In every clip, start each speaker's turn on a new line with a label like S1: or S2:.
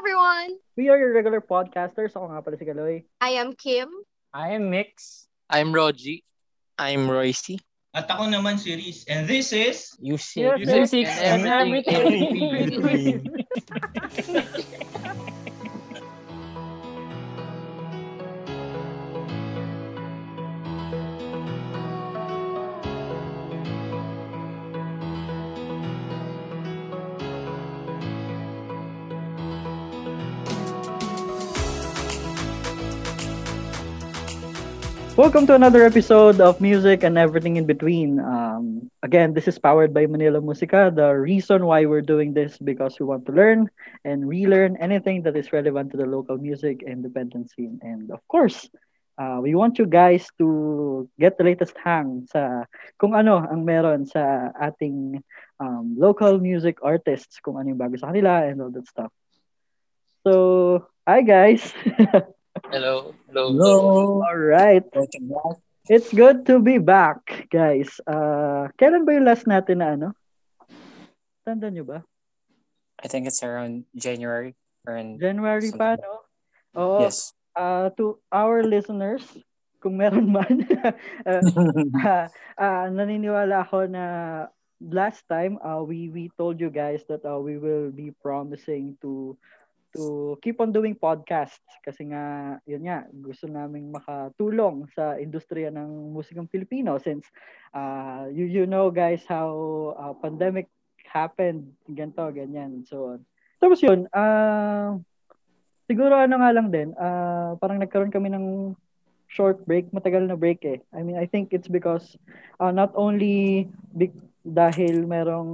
S1: everyone!
S2: We are your regular podcasters. Ako nga pala si Kaloy.
S1: I am Kim.
S3: I am Mix.
S4: I'm Roji. I'm Royce.
S5: At ako naman si Riz. And this is...
S3: Music,
S2: Yes,
S3: music,
S4: yes,
S3: and
S4: everything
S3: everything.
S2: Welcome to another episode of Music and Everything in Between. Um, again, this is powered by Manila Musica. The reason why we're doing this because we want to learn and relearn anything that is relevant to the local music independent scene. And of course, uh, we want you guys to get the latest hang sa kung ano ang meron sa ating um, local music artists, kung ano yung bago sa kanila and all that stuff. So, hi guys!
S4: Hello. Hello.
S3: Hello.
S2: all right.
S3: Welcome back.
S2: It's good to be back, guys. Uh, kailan ba yung last natin na ano? Tanda nyo ba?
S3: I think it's around January. Or in,
S2: January pa,
S3: Something.
S2: no? Oo.
S3: yes.
S2: Uh, to our listeners, kung meron man, uh, uh, uh, naniniwala ako na last time uh, we we told you guys that uh, we will be promising to to keep on doing podcasts kasi nga yun nga gusto naming makatulong sa industriya ng musikang Pilipino since uh, you you know guys how uh, pandemic happened ganito ganyan so on. Tapos yun uh, siguro ano nga lang din uh, parang nagkaroon kami ng short break matagal na break eh I mean I think it's because uh, not only be- dahil merong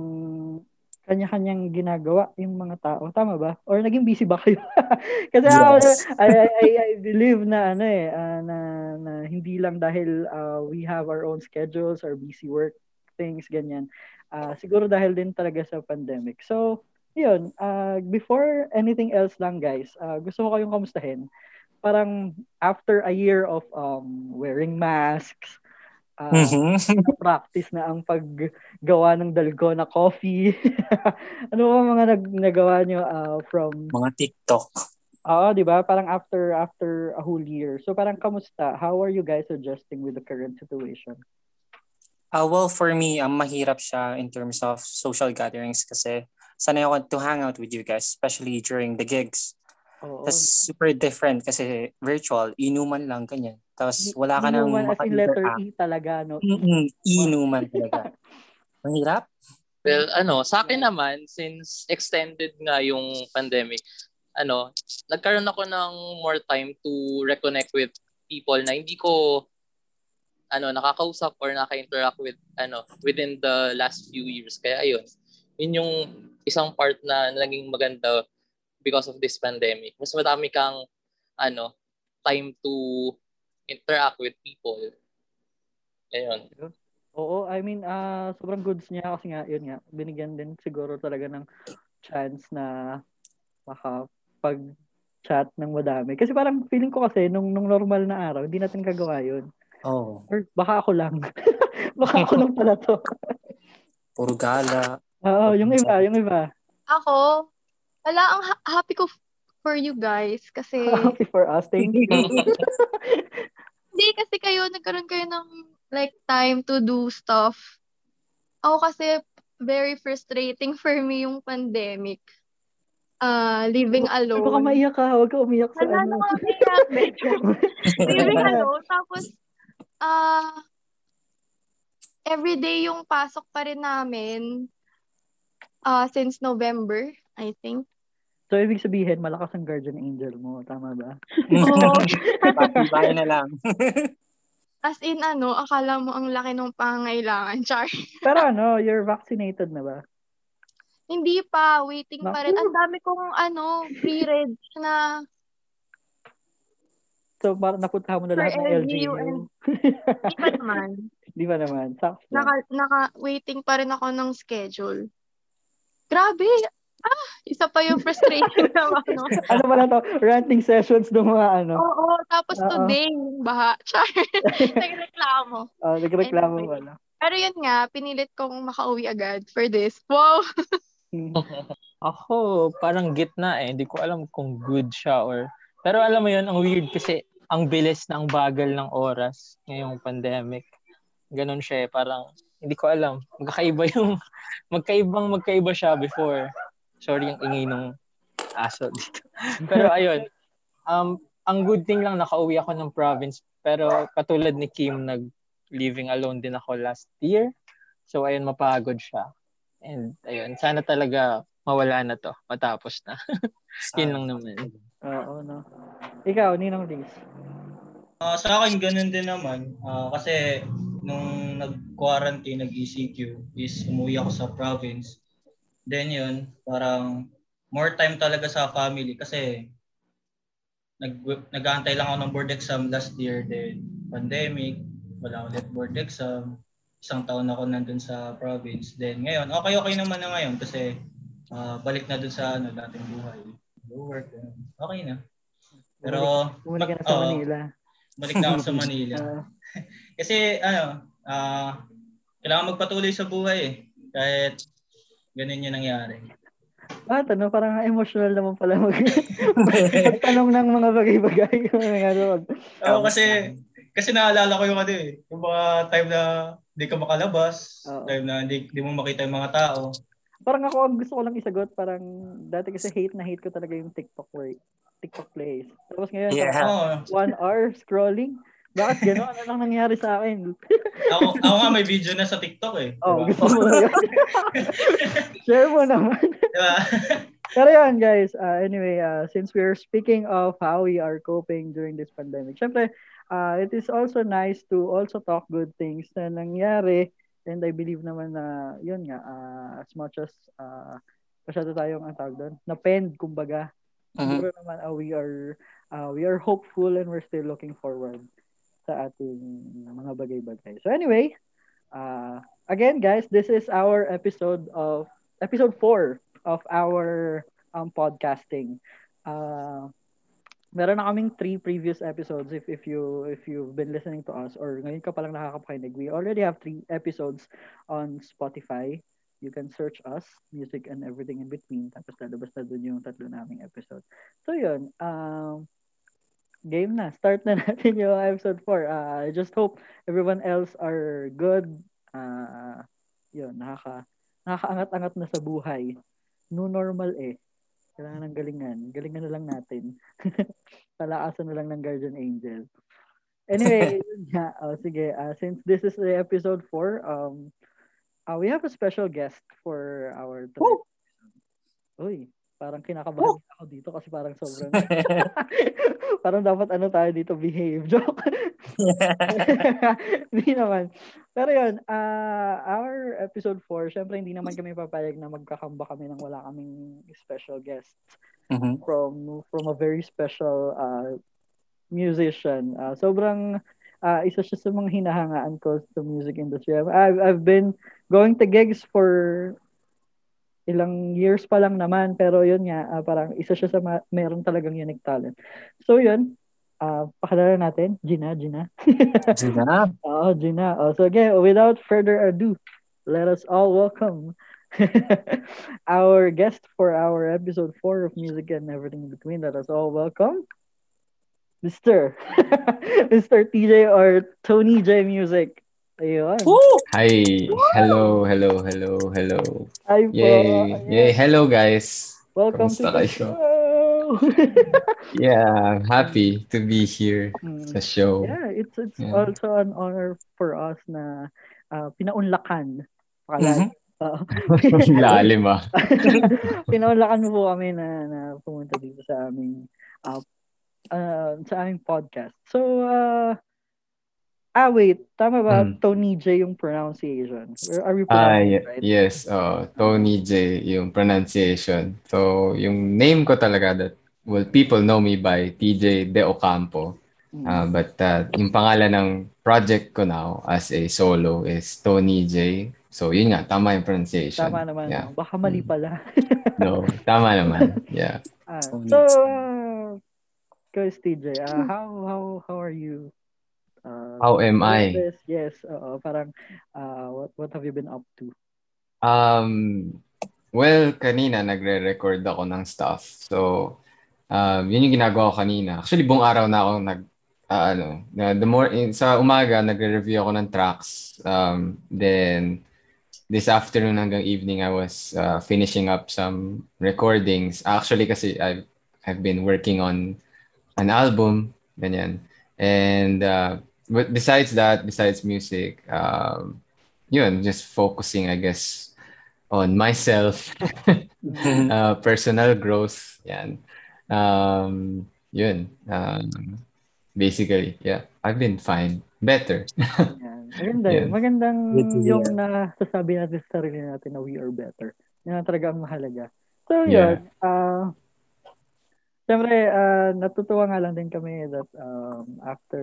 S2: kanya-kanyang ginagawa yung mga tao. Tama ba? Or naging busy ba kayo? Kasi ako,
S3: Yes.
S2: I, I, I, I believe na ano eh, ah, na, na hindi lang dahil ah, we have our own schedules or busy work things, ganyan. Ah, siguro dahil din talaga sa pandemic. So, yun. ah, before anything else lang guys, ah, gusto ko kayong kamustahin. Parang after a year of um, wearing masks, ah,
S3: Mhm.
S2: practice na ang paggawa ng dalgona coffee. ano ba mga nag nagawa nyo uh, from
S3: Mga TikTok.
S2: Oo, 'di ba? Parang after after a whole year. So parang kamusta? How are you guys adjusting with the current situation?
S3: Uh, well, for me, um, mahirap siya in terms of social gatherings kasi sanay ako to hang out with you guys, especially during the gigs.
S2: Oo.
S3: Tapos super different kasi virtual, inuman lang, ganyan. Tapos wala ka nang
S2: Inuman as in letter. E talaga, no?
S3: Mm-mm, inuman talaga. Mahirap?
S4: Well, ano, sa akin naman, since extended nga yung pandemic, ano, nagkaroon ako ng more time to reconnect with people na hindi ko ano nakakausap or naka-interact with ano within the last few years kaya ayun yun yung isang part na naging maganda because of this pandemic mas madami kang ano time to interact with people ayun
S2: Oo, I mean, ah sobrang goods niya kasi nga, yun nga, binigyan din siguro talaga ng chance na makapag-chat ng madami. Kasi parang feeling ko kasi, nung, nung normal na araw, hindi natin kagawa yun.
S3: Oh,
S2: Or baka ako lang. baka ako lang pala to.
S3: puro gala.
S2: Oo, yung iba, yung iba.
S1: Ako, wala, ang ha- happy ko for you guys kasi
S2: Happy for us. Thank you.
S1: hindi kasi kayo, nagkaroon kayo ng like time to do stuff. Ako kasi very frustrating for me yung pandemic. Uh, living alone.
S2: Baka maiyak ka. Huwag ka umiyak sa
S1: Wala
S2: ano.
S1: na. Living alone. Tapos, ah, everyday yung pasok pa rin namin ah since November, I think.
S2: So, ibig sabihin, malakas ang guardian angel mo. Tama ba?
S1: Oo.
S3: Patibay na lang.
S1: As in, ano, akala mo ang laki ng pangailangan, Char.
S2: Pero ano, you're vaccinated na ba?
S1: Hindi pa, waiting pa rin.
S2: Naku.
S1: Ang dami kong, ano, pre-reg na
S2: So, parang napunta mo na lahat ng
S1: LGU Hindi pa naman.
S2: Di ba naman? Sakto.
S1: Naka, naka, waiting pa rin ako ng schedule. Grabe! Ah, isa pa yung frustration na ano.
S2: ano ba na to? Ranting sessions ng mga ano.
S1: Oo, tapos
S2: Oo.
S1: today, yung baha. Char, nagreklamo.
S2: Uh, nagreklamo
S1: Anyway.
S2: wala.
S1: Pero yun nga, pinilit kong makauwi agad for this. Wow!
S6: Ako, parang gitna eh. Hindi ko alam kung good siya or... Pero alam mo yun, ang weird kasi ang bilis ng bagal ng oras ngayong pandemic. Ganon siya eh. Parang, hindi ko alam. Magkaiba yung... Magkaibang magkaiba siya before. Sorry yung ingay ng aso dito. Pero ayun, um, ang good thing lang nakauwi ako ng province. Pero katulad ni Kim, nag living alone din ako last year. So ayun, mapagod siya. And ayun, sana talaga mawala na to, matapos na. Yun lang naman.
S2: Oo, no. Ikaw, Ninong Liz.
S5: Ah, sa akin, ganun din naman. Ah, kasi nung nag-quarantine, nag-ECQ, is umuwi ako sa province. Then yun, parang more time talaga sa family kasi nag nag-aantay lang ako ng board exam last year. Then pandemic wala ulit board exam. Isang taon ako nandun sa province. Then ngayon okay okay naman na ngayon kasi ah, balik na dun sa ano dating buhay. Go work ganun. okay na. Pero
S2: Bumalik ka na sa
S5: oo,
S2: Manila.
S5: balik na ako sa Manila.
S2: Ah,
S5: kasi ano ah kailangan magpatuloy sa buhay eh. Kahit ganun yung nangyari
S2: ah, ano, parang emotional naman pala mag magtanong ng mga bagay-bagay. Ano,
S5: Oo, kasi kasi naalala ko yung ano eh, yung mga time na hindi ka makalabas,
S2: Oo.
S5: time na hindi, hindi mo makita yung mga tao.
S2: parang ako, ang gusto ko lang isagot, parang dati kasi hate na hate ko talaga yung TikTok work. TikTok plays. Tapos ngayon,
S3: Yeah.
S2: parang
S5: Oo.
S2: one hour scrolling. Bakit gano'n? Ano lang nangyari sa akin?
S5: Ako, ako nga may video na sa TikTok eh.
S2: Oh,
S5: Diba?
S2: gusto mo na. Share mo naman.
S5: diba?
S2: Pero yun, guys. Uh, anyway, uh, since we're speaking of how we are coping during this pandemic, syempre, uh, it is also nice to also talk good things na nangyari. And I believe naman na, yun nga, uh, as much as uh, masyado tayong ang tawag doon, na-pend, kumbaga.
S3: Mhm.
S2: Siguro naman, uh, we are uh, we are hopeful and we're still looking forward sa ating mga bagay-bagay. So anyway, uh, again guys, this is our episode of episode 4 of our um, podcasting. Uh, meron na kaming three previous episodes if if you if you've been listening to us or ngayon ka pa lang nakakapakinig. We already have three episodes on Spotify. You can search us, music and everything in between. Tapos lalabas na dun yung tatlo naming episode. So yun, um, game na. Start na natin yung episode 4. Uh, I just hope everyone else are good. Uh, yun, nakaka, nakakaangat-angat na sa buhay. No normal eh. Kailangan ng galingan. Galingan na lang natin. Palakasan na lang ng guardian angel. Anyway, nga. Oh, sige, uh, since this is the episode 4, um, uh, we have a special guest for our tonight. Uy, parang kinakabahan ako dito kasi parang sobrang parang dapat ano tayo dito behave. Joke. Hindi naman. Pero yun uh, our episode 4 syempre hindi naman kami papayag na magkakamba kami nang wala kaming special guests
S3: Mhm.
S2: from from a very special uh, musician. Uh, sobrang uh, isa siya sa mga hinahangaan ko sa music industry. I've, I've been going to gigs for ilang years pa lang naman pero yun nga ah, parang isa siya sa ma- meron talagang unique talent. So yun, uh, pakilala natin, Gina, Gina.
S3: Gina.
S2: Oo, Gina. Oh, so again, without further ado, let us all welcome our guest for our episode 4 of Music and Everything in Between. Let us all welcome Mr. Mr. TJ or Tony J Music. Ayun.
S7: Hi. Hello, hello, hello, hello.
S2: Hi po.
S7: Yay. Yay. Hello guys.
S2: Welcome
S7: Kamusta
S2: to the
S7: kayo?
S2: show.
S7: Yeah, I'm happy to be here
S2: Mm.
S7: sa show.
S2: Yeah, it's it's
S7: Yeah.
S2: also an honor for us na uh, pinaunlakan. Pakalalim. Oo.
S7: Lalim ah.
S2: pinaunlakan mo po kami na, na pumunta dito sa aming uh, uh, sa aming podcast. So, uh, ah wait, tama ba
S7: Mm.
S2: Tony J yung pronunciation? Are we
S7: Ah,
S2: pronouncing it right?
S7: yes. Oh, Tony J yung pronunciation. So, yung name ko talaga that well, people know me by TJ De Ocampo.
S2: Mm.
S7: Uh, but uh, yung pangalan ng project ko now as a solo is Tony J. So, yun nga, tama yung pronunciation.
S2: Tama naman.
S7: Yeah.
S2: no? Baka mali
S7: Mm.
S2: pala.
S7: No, tama naman. Yeah.
S2: Ah, so, uh, guys, TJ, uh, how how how are you? Uh,
S7: How am I?
S2: Yes, yes. oo, parang uh, what what have you been up to?
S7: Um, well, kanina nagre-record ako ng stuff. So, um, yun yung ginagawa ko kanina. Actually, buong araw na ako nag, ah, ano, na the more, in, sa umaga, nagre-review ako ng tracks. Um, then, this afternoon hanggang evening, I was uh, finishing up some recordings. Actually, kasi I've, I've been working on an album, ganyan. And uh, but besides that, besides music, um, yun, just focusing, I guess, on myself, uh, personal growth, yan. Um, yun. Um, basically, yeah, I've been fine. Better.
S2: Yan. Maganda yun. Magandang yung nasasabi natin sa sarili natin na we are better. Yan ang talaga ang mahalaga. So,
S7: Yeah.
S2: yun. Uh, Siyempre, uh, natutuwa nga lang din kami that um, after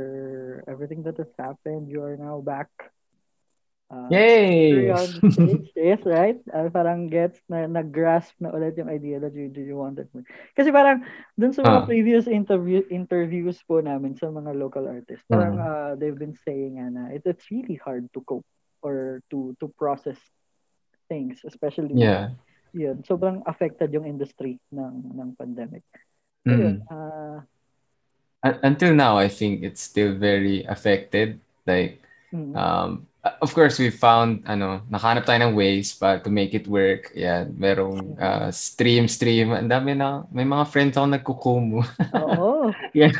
S2: everything that has happened, you are now back. Uh,
S7: Yay!
S2: yes, right? Uh, parang gets na nag-grasp na ulit yung idea that you, you wanted. Kasi parang dun sa mga
S7: Ah.
S2: previous interview interviews po namin sa mga local artists, parang
S7: Mhm.
S2: uh, they've been saying nga na it, it's really hard to cope or to to process things, especially
S7: Yeah.
S2: yun, sobrang affected yung industry ng ng pandemic. So, yun,
S7: Mm.
S2: uh,
S7: Un- Until now, I think it's still very affected. Like,
S2: mm,
S7: Um, of course, we found, ano, nakahanap tayo ng ways pa to make it work. Yan, merong uh, stream, stream. Ang dami na, may mga friends ako nagkukumu.
S2: oo.
S7: Yan.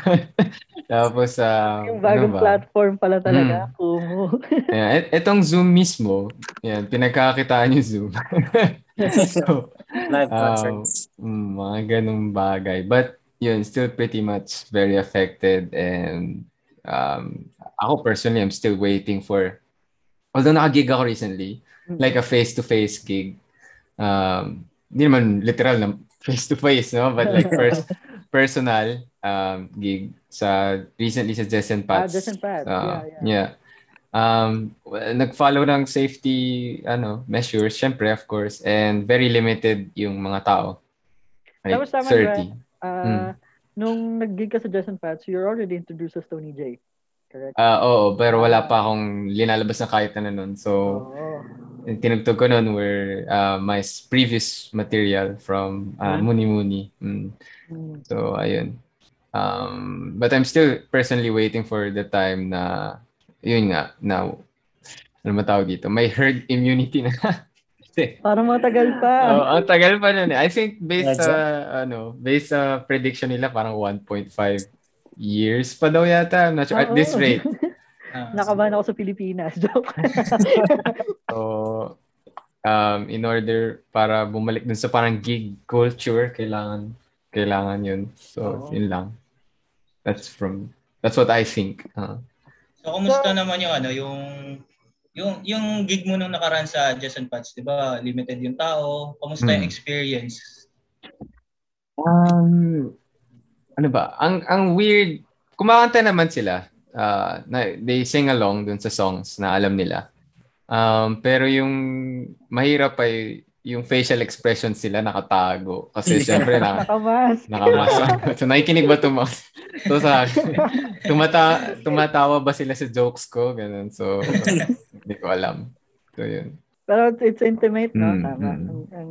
S7: Tapos, uh,
S2: yung bagong
S7: ano ba?
S2: platform pala talaga,
S7: Mm.
S2: Kumu.
S7: Yan, et- etong Zoom mismo, yan, pinagkakitaan yung Zoom. so,
S3: Live
S7: um,
S3: concerts.
S7: Mm, mga ganong bagay. But, yun, still pretty much very affected and um, ako personally, I'm still waiting for, although nakagig ako recently, like a face-to-face gig. Um, hindi naman literal na face-to-face, no? But like pers- personal um, gig sa recently sa Jess and
S2: Ah,
S7: Pats.
S2: Jess and Pats,
S7: Uh,
S2: yeah, yeah.
S7: yeah. Um, well, nag-follow ng safety ano measures, syempre, of course, and very limited yung mga tao. Like
S2: Tapos tama,
S7: 30.
S2: Ah, Nung nag-gig ka sa Jess and Pats, you're already introduced as Tony J. Correct?
S7: Ah, oo, pero wala pa akong linalabas na kahit ano nun. So, yung tinugtog ko nun were uh, my previous material from uh. Muni Muni. Mm.
S2: Mm.
S7: So, ayun. Um, but I'm still personally waiting for the time na, yun nga, na, ano matawag dito, may herd immunity na. Kasi,
S2: Parang matagal pa.
S7: oh, ang tagal pa nun eh. I think based sa, ano, based sa prediction nila, parang 1.5 years pa daw yata. I'm not sure. At this
S2: Oo.
S7: rate.
S5: Ah,
S2: Nakabahan ako sa Pilipinas. Joke.
S7: So, um, in order para bumalik dun sa parang gig culture, kailangan, kailangan yun. So,
S2: Oo.
S7: yun lang. That's from, that's what I think. Uh,
S5: So, kumusta naman yung ano, yung yung yung gig mo nung nakaraan sa Jess and Pats, 'di ba? Limited yung tao. Kumusta yung
S7: Hmm.
S5: experience?
S7: Um, ano ba? Ang ang weird, kumakanta naman sila. Uh, na, they sing along dun sa songs na alam nila. Um, pero yung mahirap ay yung facial expression sila nakatago. Kasi syempre na,
S2: Nakamas.
S7: nakamasa. so nakikinig ba tuma to sa? Tumata tumatawa ba sila sa jokes ko? Ganun. So, hindi ko alam. So, yun.
S2: Pero it's, intimate, no?
S7: Mm,
S2: Tama.
S7: mm.
S2: And, and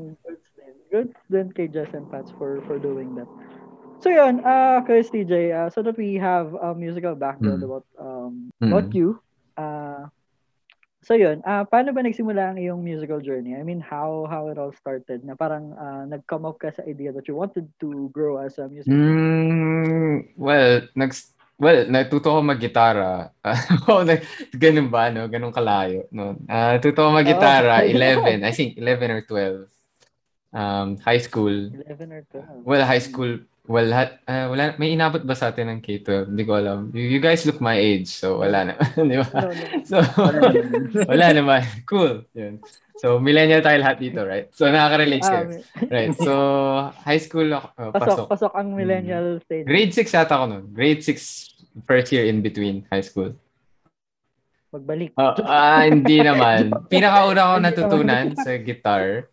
S2: good din. Kay Jess and Pats for, for doing that. So yun, uh, Chris TJ, uh, so that we have a musical background
S7: Mm.
S2: about um
S7: Mm.
S2: about you. Uh, so yun, uh, paano ba nagsimula ang iyong musical journey? I mean, how how it all started? Na parang uh, nag-come up ka sa idea that you wanted to grow as a musician.
S7: Mm, well, nag well, natuto ko mag-gitara. oh, ganun ba, no? Ganun kalayo, no? Ah, natuto ko mag-gitara,
S2: Oh.
S7: 11, I think 11 or 12. Um, high school.
S2: 11 or 12.
S7: Well, high school, well, ha- ah, wala, may inabot ba sa atin ng K-12? Hindi ko alam. You, you guys look my age, so wala na. Di ba?
S2: No, no.
S7: So, wala naman. Cool. Yun. So, millennial tayo lahat dito, right? So, nakaka-relate
S2: Ah,
S7: kayo. Right. So, high school ako, uh,
S2: pasok,
S7: pasok.
S2: pasok ang millennial stage.
S7: Grade 6 yata ako nun. Grade 6, first year in between high school.
S2: Magbalik.
S7: Ah, ah, hindi naman. Pinakauna ko natutunan sa guitar,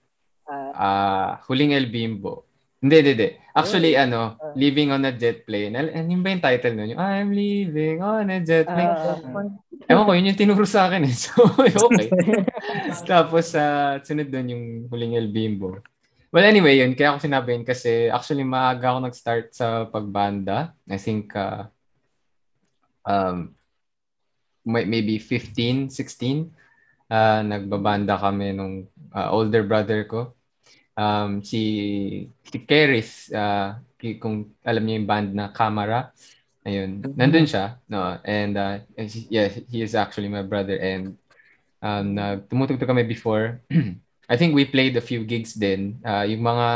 S2: Ah,
S7: ah huling El Bimbo. Hindi, hindi, hindi. Actually, ano,
S2: Ah.
S7: Living on a Jet Plane. Al- Ano yung ba yung title nun? Yung, I'm living on a jet plane.
S2: ah,
S7: Ewan ko, yun yung tinuro sa akin eh. So, okay. Tapos, sa sunod doon yung huling El Bimbo. Well, anyway, yun. Kaya ako sinabi yun kasi actually maaga ako nag-start sa pagbanda. I think uh, um, may- maybe 15, 16. Uh, nagbabanda kami nung uh, older brother ko. Um, si, si Keris, uh, kung alam niyo yung band na Camera, ayun, nandun siya. No? And uh, yeah, he is actually my brother. And um, na tumutugtog kami before. I think we played a few gigs din. Uh, yung mga,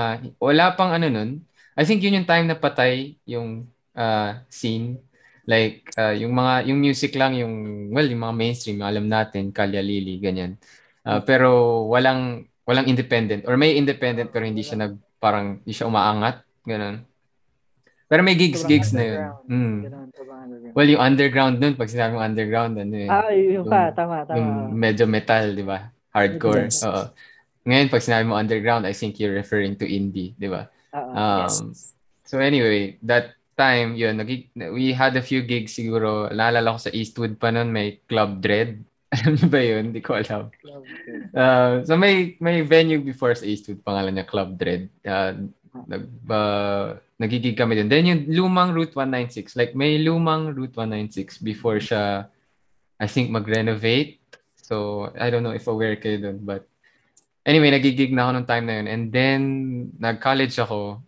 S7: wala pang ano nun. I think yun yung time na patay yung uh, scene. Like, uh, yung mga, yung music lang, yung, well, yung mga mainstream, alam natin, Kalya Lili, ganyan. Uh, pero walang, walang independent. Or may independent pero hindi siya nag, parang, hindi siya umaangat. Ganun. Pero may gigs-gigs na yun. Mm. Well, yung underground nun, pag sinabi mong underground, ano eh.
S2: Ah, yung pa,
S7: Yung-
S2: tama, tama.
S7: Yung medyo metal, di ba? Hardcore.
S2: Yes.
S7: Oo. Ngayon, pag sinabi mo underground, I think you're referring to indie, di ba?
S2: Ah, ah.
S7: Um, So anyway, that time, yun, nag- we had a few gigs siguro. Naalala ko sa Eastwood pa nun, may Club Dread. Alam niyo ba yun? Hindi ko alam. Uh, so may may venue before sa Eastwood, pangalan niya Club Dread. Uh, nag, uh, nagigig kami din. Then yung lumang Route 196, like may lumang Route 196 before siya, I think, mag-renovate. So, I don't know if aware kayo dun, but anyway, nagigig na ako nung time na yun. And then, nag-college ako.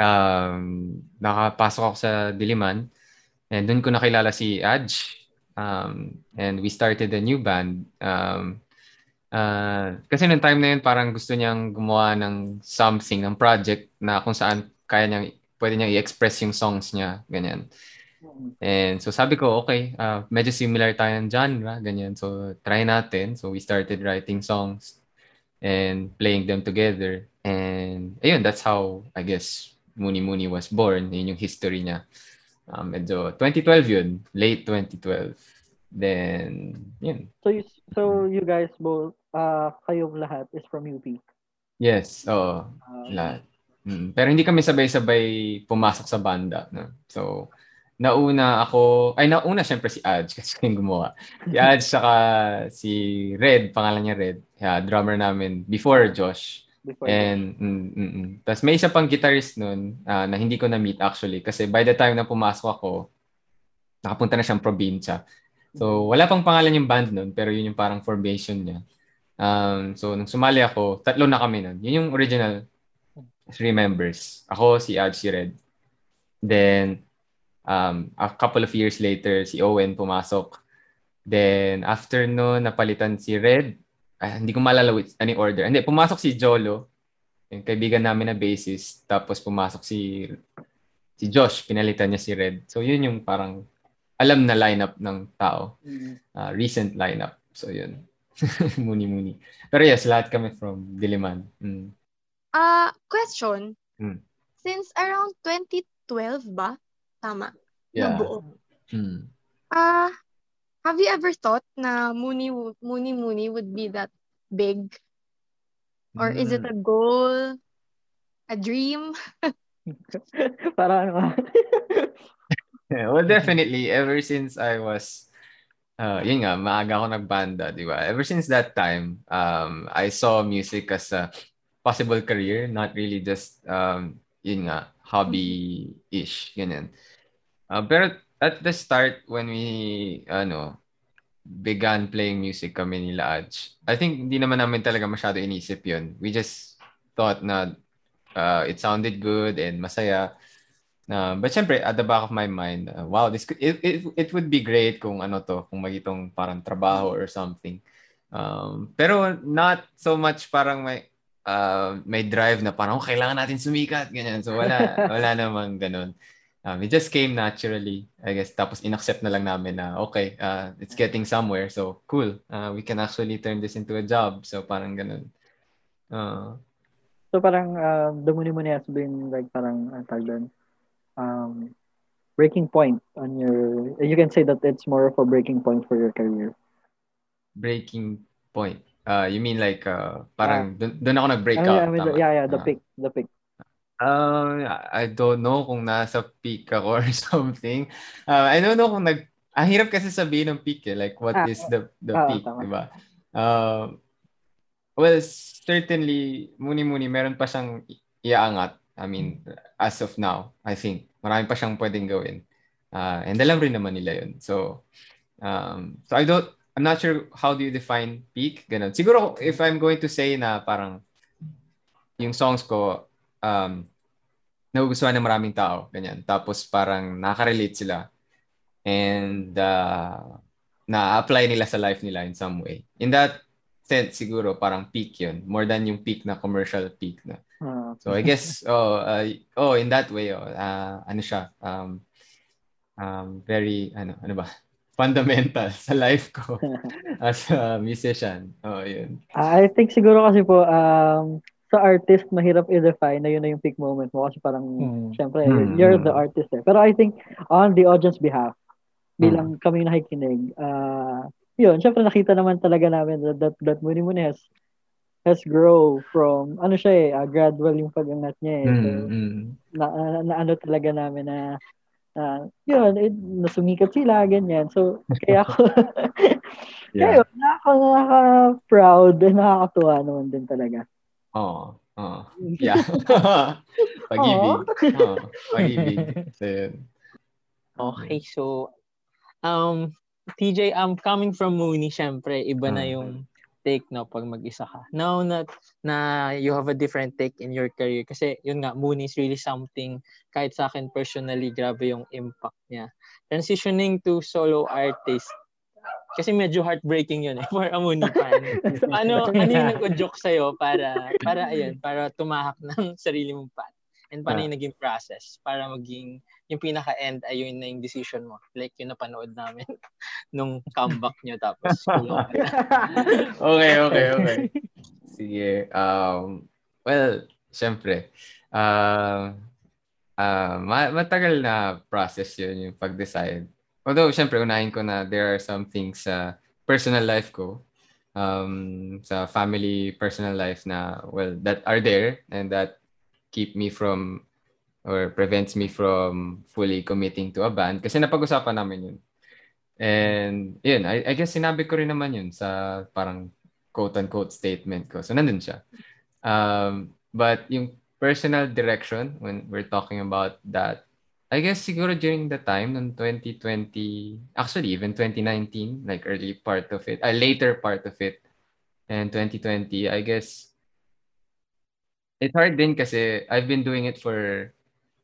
S7: Um, nakapasok ako sa Diliman. And dun ko nakilala si Aj. Um, and we started a new band. Um, uh, kasi nung time na yun, parang gusto niyang gumawa ng something, ng project na kung saan kaya niyang, pwede niyang i-express yung songs niya. Ganyan. And so sabi ko, okay, uh, medyo similar tayo ng genre, ganyan. So try natin. So we started writing songs and playing them together. And ayun, that's how, I guess, Muni Muni was born. Yun yung history niya. Uh, medyo 2012 yun, late 2012. Then, yun.
S2: So, you, so you guys both, uh, kayong lahat is from UP.
S7: Yes, oo.
S2: Ah,
S7: Lahat. Mm, Pero hindi kami sabay-sabay pumasok sa banda. No? So, nauna ako, ay nauna syempre si Aj kasi yung gumawa. Si Aj saka si Red, pangalan niya Red, yeah, drummer namin before Josh.
S2: Before
S7: And mm, mm, mm. Tapos may isa pang guitarist nun ah, na hindi ko na-meet actually kasi by the time na pumasok ako, nakapunta na siyang probinsya. So, wala pang pangalan yung band nun, pero yun yung parang formation niya. Um, so, nung sumali ako, tatlo na kami nun. Yun yung original three members. Ako, si Aj, si Red. Then, um, a couple of years later, si Owen pumasok. Then, after no, napalitan si Red. Ah, hindi ko maalala which, ano yung order. Hindi, pumasok si Jolo, yung kaibigan namin na bassist. Tapos pumasok si si Josh, pinalitan niya si Red. So, yun yung parang alam na lineup ng tao.
S2: Mm.
S7: Ah, recent lineup. So, yun. Muni-muni. Pero yes, lahat kami from Diliman. Mm.
S1: Ah, question.
S7: Hmm.
S1: Since around 2012 ba? Tama.
S7: Yeah.
S1: Nabuo.
S7: Mm.
S1: Ah, have you ever thought na Mooney Mooney Muni Muni would be that big? Or is it
S7: Mm.
S1: a goal? A dream?
S2: Para ano.
S7: Yeah, well, definitely, ever since I was, uh, yun nga, maaga ako nagbanda, di ba? Ever since that time, um, I saw music as a possible career, not really just, um, yun nga, hobby-ish, ganyan. Uh, pero at the start, when we, ano, began playing music kami nila Aj, I think hindi naman namin talaga masyado inisip yun. We just thought na uh, it sounded good and masaya. Uh, but syempre, at the back of my mind, uh, wow, this could, it, it, it would be great kung ano to, kung magitong parang trabaho or something. Um, pero not so much parang may uh, may drive na parang oh, kailangan natin sumikat, ganyan. So wala, wala namang ganun. Um, it just came naturally, I guess. Tapos inaccept na lang namin na, okay, uh, it's getting somewhere. So, cool. Uh, we can actually turn this into a job. So, parang ganun. Uh,
S2: So parang uh, the Muni Muni has been like parang ang tawag doon, um, breaking point on your, you can say that it's more of a breaking point for your career.
S7: breaking point. Uh, you mean like, uh, parang dun, dun ako nag-break
S2: I mean,
S7: up.
S2: I mean,
S7: tama?
S2: yeah, yeah, the
S7: Ah.
S2: pick, the pick.
S7: Uh, I don't know kung nasa peak ako or something. Uh, I don't know kung nag... Ang hirap kasi sabihin ng peak eh. Like, what
S2: Ah,
S7: is the the
S2: ah,
S7: peak,
S2: tama.
S7: di ba? Uh, well, certainly, muni-muni, meron pa siyang iaangat. I mean, as of now, I think, marami pa siyang pwedeng gawin. Uh, and alam rin naman nila yun. So, um, so I don't, I'm not sure how do you define peak, ganun. Siguro, if I'm going to say na parang yung songs ko, um, nagugustuhan ng maraming tao, ganyan. Tapos parang nakaka-relate sila. And uh, na-apply nila sa life nila in some way. In that sense, siguro parang peak yun. More than yung peak na commercial peak na.
S2: Ah.
S7: So I guess, oh, uh, oh in that way, oh, uh, ano siya, um, um, very, ano, ano ba, fundamental sa life ko as a musician. Oh, yun.
S2: I think siguro kasi po, um, sa artist, mahirap i-define na yun na yung peak moment mo kasi parang,
S6: Hmm.
S2: syempre,
S7: Hmm.
S2: you're the artist eh. Pero I think, on the audience behalf, bilang kami nakikinig, uh, yun, syempre nakita naman talaga namin that, that, that Muni Muni has, has grow from, ano siya eh, uh, gradual yung pag-angat niya eh. So,
S7: Mm, mm.
S2: na, na, na ano talaga namin na uh, yun, eh, nasumikat sila, ganyan. So, kaya ako, kaya yun, nakaka, nakaka-proud, and nakakatuwa naman din talaga.
S7: Oo. Oh, Yeah. pag-ibig. Oh, pag-ibig. So, yun.
S6: Okay, so um TJ, um coming from Mooney, syempre iba na
S7: Mm.
S6: yung take no pag mag-isa ka. Now na na you have a different take in your career kasi yun nga Mooney is really something kahit sa akin personally grabe yung impact niya. Transitioning to solo artist kasi medyo heartbreaking yun eh for a Mooney fan. So, ano ano yung nag-joke sa'yo para para ayun para tumahak ng sarili mong path? And paano yung naging process para maging yung pinaka-end ay yun na yung decision mo. Like yung napanood namin nung comeback nyo tapos
S7: okay, okay, okay. Sige. Um, well, syempre. Uh, uh, ma- matagal na process yun yung pag-decide. Although, syempre, unahin ko na there are some things sa personal life ko, um, sa family personal life na, well, that are there and that keep me from or prevents me from fully committing to a band kasi napag-usapan namin yun. And yun, I, I guess sinabi ko rin naman yun sa parang quote-unquote statement ko. So nandun siya. Um, but yung personal direction, when we're talking about that, I guess siguro during the time, ng 2020, actually even 2019, like early part of it, a later part of it, and 2020, I guess it's hard din kasi I've been doing it for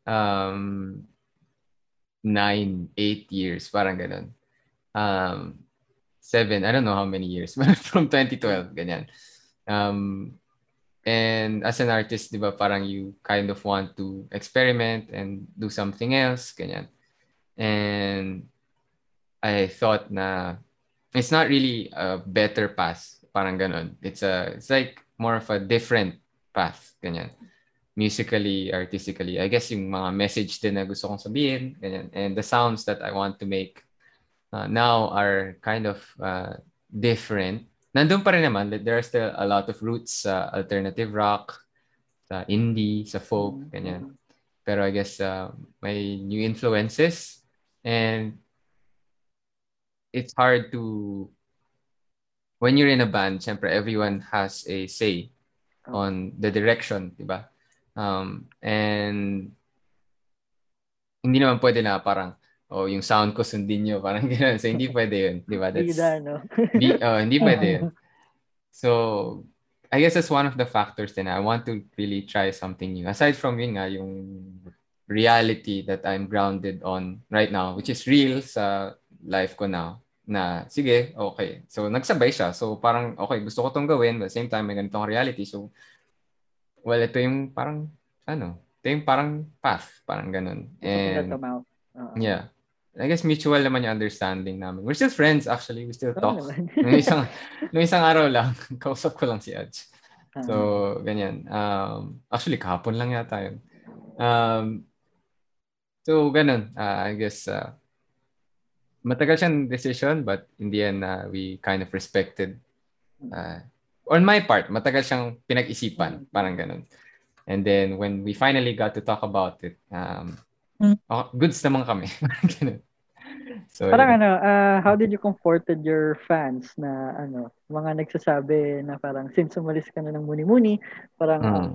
S7: um, nine, eight years, parang ganun. Um, seven, I don't know how many years, but from 2012, ganyan. Um, and as an artist, di ba, parang you kind of want to experiment and do something else, ganyan. And I thought na it's not really a better path, parang ganun. It's a, it's like more of a different path, ganyan. Musically, artistically. I guess yung mga message din na gusto kong sabihin, ganyan. And the sounds that I want to make uh, now are kind of uh, different. Nandun pa rin naman, there are still a lot of roots sa alternative rock, sa indie, sa folk, ganyan. Pero I guess uh, may new influences and it's hard to when you're in a band, syempre everyone has a say on the direction, di ba? Um, and hindi naman pwede na parang oh, yung sound ko sundin nyo, parang gano'n. So, hindi pwede yun, di ba? That's,
S2: Bida, no?
S7: Di, oh, hindi pwede yun. So, I guess that's one of the factors din. I want to really try something new. Aside from yun nga, yung reality that I'm grounded on right now, which is real sa life ko now, na sige, okay. So, nagsabay siya. So, parang, okay, gusto ko tong gawin, but at the same time, may ganitong reality. So, well, ito yung parang, ano, ito yung parang path, parang ganun. And, yeah. I guess mutual naman yung understanding namin. We're still friends, actually. We still talk. nung isang, nung isang araw lang, kausap ko lang si Edge.
S2: Ah.
S7: So, ganyan. Um, actually, kahapon lang yata yun. Um, so, ganun. Uh, I guess, uh, matagal siyang decision, but in the end, uh, we kind of respected. Uh, on my part, matagal siyang pinag-isipan. Parang ganun. And then, when we finally got to talk about it, um,
S6: Mm.
S7: oh, goods naman kami. So,
S2: Parang
S7: yun.
S2: ano, uh, how did you comforted your fans na ano, mga nagsasabi na parang since umalis ka na ng muni-muni, parang
S7: Mm.
S2: uh,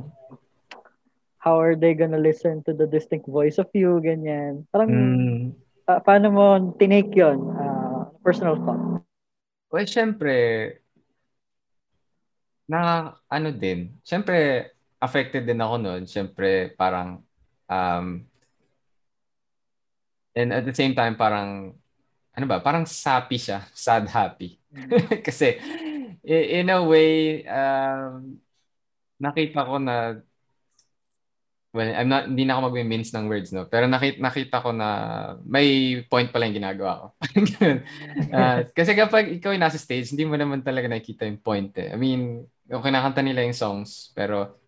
S2: how are they gonna listen to the distinct voice of you, ganyan. Parang
S7: Mm.
S2: pa- paano mo tinake yun? Uh, personal thought.
S7: Well, syempre, na ano din, syempre, affected din ako noon. Syempre, parang, um, and at the same time, parang, ano ba, parang sappy siya, sad happy. Kasi, i- in a way, um, nakita ko na, well, I'm not, hindi na ako mag-mince ng words, no? Pero nakita, nakita ko na may point pala yung ginagawa ko. Ah, kasi kapag ikaw ay nasa stage, hindi mo naman talaga nakikita yung point eh. I mean, yung kinakanta nila yung songs, pero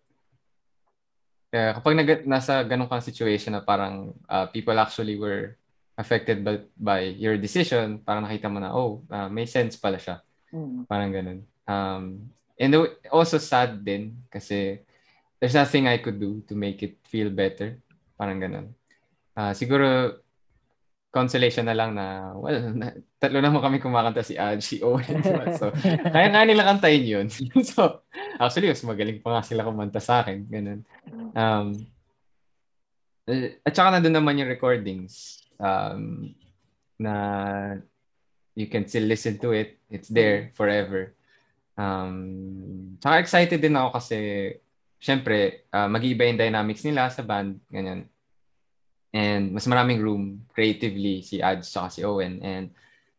S7: eh, kapag nag- nasa ganun kang situation na parang ah, people actually were affected by, by your decision, parang nakita mo na, oh, ah, may sense pala siya.
S2: Mm.
S7: Parang ganun. Um, and also sad din kasi there's nothing I could do to make it feel better. Parang ganun. Ah, siguro consolation na lang na, well, na, tatlo naman kami kumakanta si Ad, si Owen. so, kaya nga nila kantayin yun. so, actually, mas magaling pa nga sila kumanta sa akin. Ganun. Um, eh, at saka nandun naman yung recordings um, na you can still listen to it. It's there forever. Um, tsaka excited din ako kasi syempre, uh, mag-iiba yung dynamics nila sa band, ganyan. And mas maraming room creatively si Ads tsaka si Owen. And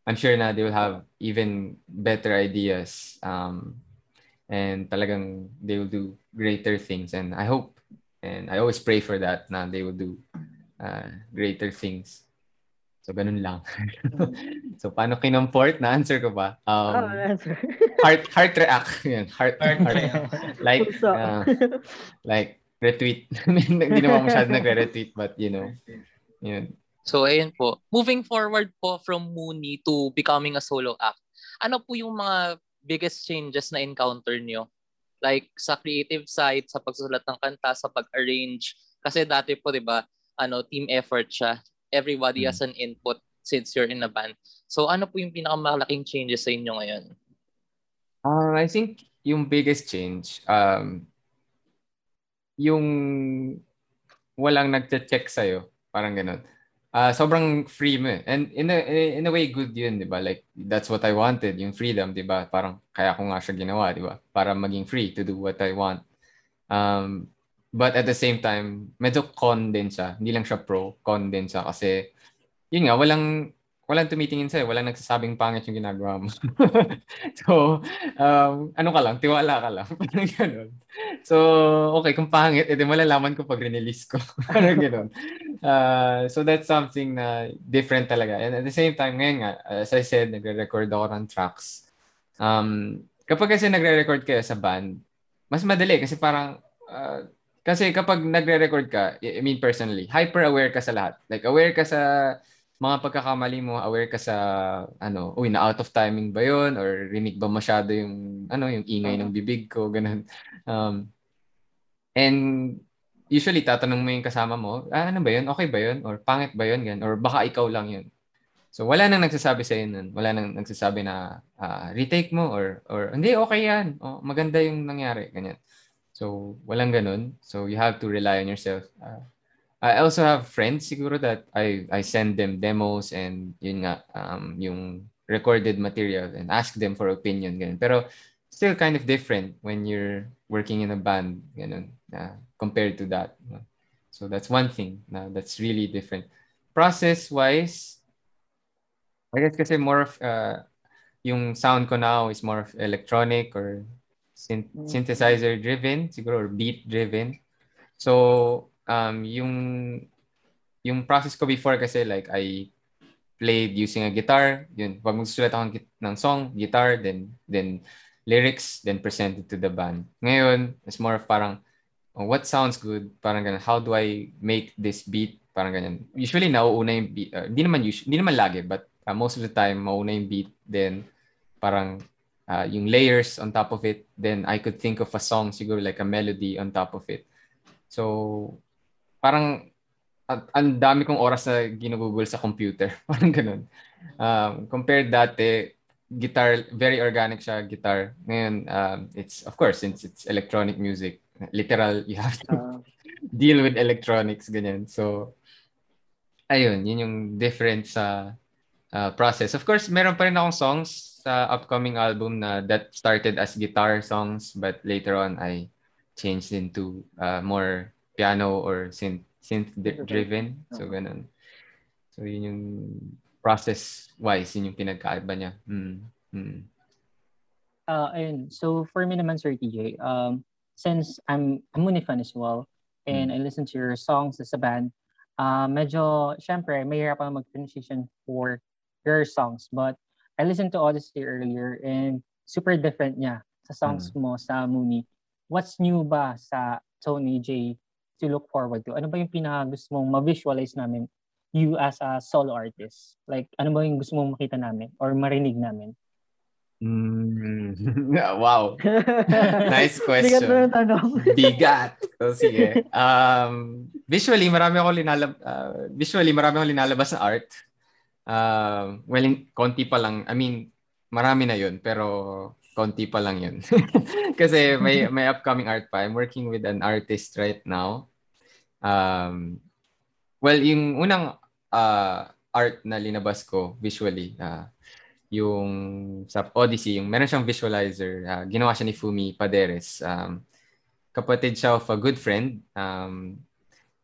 S7: I'm sure na they will have even better ideas. Um, and talagang they will do greater things. And I hope, and I always pray for that, na they will do uh, greater things. So, ganun lang. so, paano kinomport? Na-answer ko ba? Um,
S2: oh, answer.
S7: heart heart react. Yan, heart,
S5: Heart
S7: heart,
S5: react.
S7: like, uh, like, retweet. Hindi naman masyado nagre-retweet, but you know, yun.
S4: So, ayun po. Moving forward po from Mooney to becoming a solo act, ano po yung mga biggest changes na encounter nyo? Like, sa creative side, sa pagsusulat ng kanta, sa pag-arrange. Kasi dati po, di ba, ano, team effort siya. Everybody has an input since you're in a band. So, ano po yung pinakamalaking changes sa inyo ngayon?
S7: Uh, I think yung biggest change, um, yung walang nagche-check sa'yo. Parang ganun. Ah, sobrang free mo eh. And in a, in a way, good yun, di ba? Like, that's what I wanted, yung freedom, di ba? Parang kaya ko nga siya ginawa, di ba? Para maging free to do what I want. Um, but at the same time, medyo con din siya. Hindi lang siya pro, con din siya. Kasi, yun nga, walang, walang tumitingin sa'yo, walang nagsasabing pangit yung ginagawa mo. so, um, ano ka lang, tiwala ka lang. Parang ganun. So, okay, kung pangit, edi malalaman ko pag release ko. Parang ganun. Uh, so, that's something na different talaga. And at the same time, ngayon nga, as I said, nagre-record ako ng tracks. Um, kapag kasi nagre-record kayo sa band, mas madali kasi parang, uh, kasi kapag nagre-record ka, I mean personally, hyper-aware ka sa lahat. Like, aware ka sa mga pagkakamali mo, aware ka sa, ano, uy, na out of timing ba yun? Or rinig ba masyado yung, ano, yung ingay ng bibig ko, ganun. Um, and usually, tatanong mo yung kasama mo, ah, ano ba yun? Okay ba yun? Or pangit ba yun? Ganun. Or baka ikaw lang yun. So, wala nang nagsasabi sa nun. Wala nang nagsasabi na, ah, retake mo or, or, hindi, okay yan. Oh, maganda yung nangyari. Ganyan. So, walang ganun. So, you have to rely on yourself. Uh, I also have friends siguro that I I send them demos and yun nga um yung recorded material and ask them for opinion ganun. Pero still kind of different when you're working in a band ganun uh, compared to that. So that's one thing na that's really different. Process wise I guess kasi more of uh, yung sound ko now is more of electronic or synth- synthesizer driven siguro or beat driven. So um, yung yung process ko before kasi like I played using a guitar, yun, pag magsusulat ako ng, ng song, guitar, then then lyrics, then presented to the band. Ngayon, it's more of parang, oh, what sounds good? Parang ganun, how do I make this beat? Parang ganyan. Usually, nauuna yung beat. Uh, naman usually, hindi naman lagi, but uh, most of the time, mauna yung beat. Then, parang uh, yung layers on top of it. Then, I could think of a song, siguro like a melody on top of it. So, parang at ang dami kong oras na ginugugol sa computer. Parang ganun. Um, compared dati, guitar, very organic siya, guitar. Ngayon, um, it's, of course, since it's electronic music, literal, you have to
S2: Ah,
S7: deal with electronics, ganyan. So, ayun, yun yung difference sa uh, process. Of course, meron pa rin akong songs sa upcoming album na that started as guitar songs, but later on, I changed into uh, more piano or synth, synth driven. So, ganun. So, yun yung process-wise, yun yung pinagkaiba niya. Mm. Mm.
S6: Uh, ayun. So for me naman, Sir TJ, um, since I'm a Muni fan as well, and I listen to your songs as a band, uh, medyo, syempre, mahirap ako mag-transition for your songs. But I listened to Odyssey earlier and super different niya sa songs mo sa Muni. What's new ba sa Tony J to look forward to? Ano ba yung pinaka gusto mong ma-visualize namin you as a solo artist? Like, ano ba yung gusto mong makita namin or marinig namin?
S7: Mm. wow. Nice
S2: Bigat na
S7: question.
S2: yung tanong.
S7: Bigat. So, sige. Um, visually, marami ako linalab uh, visually, marami ako linalabas na art. Um, well, konti pa lang. I mean, marami na yun, pero konti pa lang yun. Kasi may, may upcoming art pa. I'm working with an artist right now. Um, well, yung unang uh, art na linabas ko visually, uh, yung sa Odyssey, yung meron siyang visualizer. ah, ginawa siya ni Fumi Paderes. Um, kapatid siya of a good friend. Um,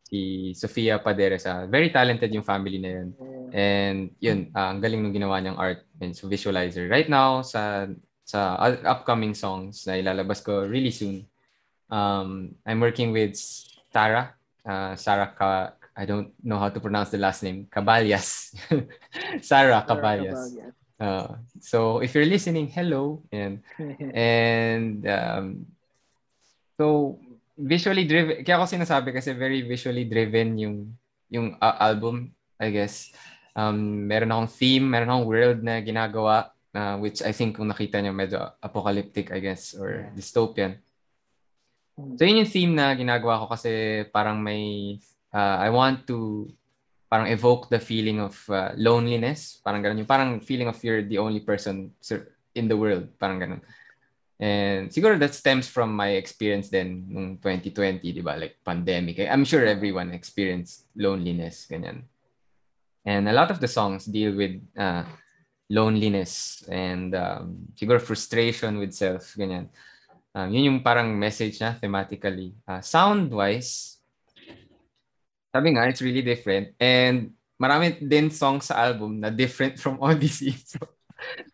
S7: si Sofia Paderes. ah, very talented yung family na yun. And yun, ah, ang galing nung ginawa niyang art and so visualizer. Right now, sa sa upcoming songs na ilalabas ko really soon, um, I'm working with Sarah. Uh, Sarah Ka, I don't know how to pronounce the last name. Caballas. Sarah Caballas. Uh, so if you're listening, hello. And and um, so visually driven. Kaya ako sinasabi kasi very visually driven yung yung uh, album, I guess. Um, meron akong theme, meron akong world na ginagawa uh, which I think kung nakita niyo medyo apocalyptic, I guess, or dystopian. So yun yung theme na ginagawa ko kasi parang may uh, I want to parang evoke the feeling of uh, loneliness. Parang ganun yung parang feeling of you're the only person in the world. Parang ganun. And siguro that stems from my experience then nung 2020, di ba? Like pandemic. I'm sure everyone experienced loneliness, ganyan. And a lot of the songs deal with uh, loneliness and um, siguro frustration with self, ganyan. Um, yun yung parang message na thematically. Uh, sound-wise, sabi nga, it's really different. And marami din songs sa album na different from Odyssey. So,